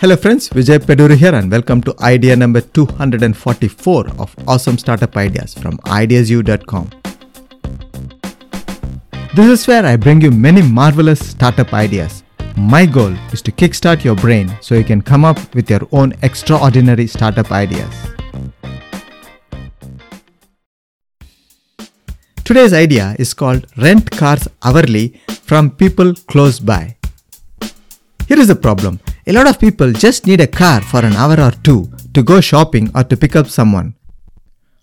Hello friends, Vijay Peduru here and welcome to idea number 244 of awesome startup ideas from ideasu.com. This is where I bring you many marvelous startup ideas. My goal is to kickstart your brain so you can come up with your own extraordinary startup ideas. Today's idea is called Rent Cars Hourly from People Close By. Here is the problem a lot of people just need a car for an hour or two to go shopping or to pick up someone.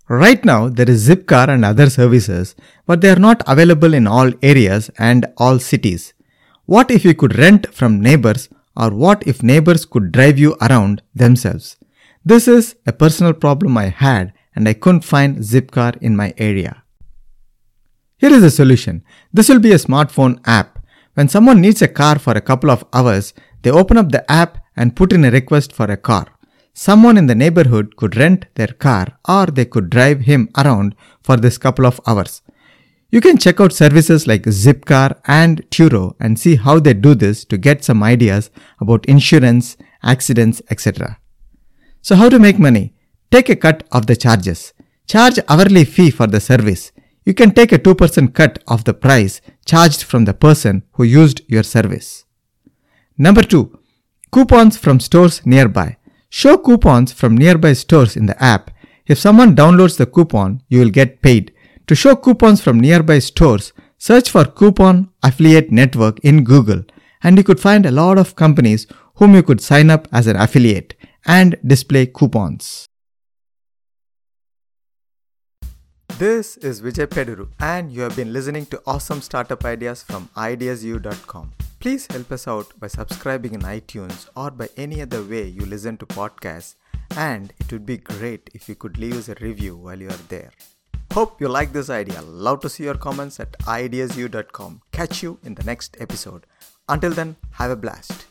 Right now, there is Zipcar and other services, but they are not available in all areas and all cities. What if you could rent from neighbors, or what if neighbors could drive you around themselves? This is a personal problem I had, and I couldn't find Zipcar in my area. Here is a solution. This will be a smartphone app. When someone needs a car for a couple of hours, they open up the app and put in a request for a car. Someone in the neighborhood could rent their car or they could drive him around for this couple of hours. You can check out services like Zipcar and Turo and see how they do this to get some ideas about insurance, accidents, etc. So how to make money? Take a cut of the charges. Charge hourly fee for the service. You can take a 2% cut of the price charged from the person who used your service. Number 2. Coupons from stores nearby. Show coupons from nearby stores in the app. If someone downloads the coupon, you will get paid. To show coupons from nearby stores, search for Coupon Affiliate Network in Google and you could find a lot of companies whom you could sign up as an affiliate and display coupons. This is Vijay Peduru and you have been listening to awesome startup ideas from ideasu.com. Please help us out by subscribing in iTunes or by any other way you listen to podcasts, and it would be great if you could leave us a review while you are there. Hope you like this idea. Love to see your comments at ideasu.com. Catch you in the next episode. Until then, have a blast.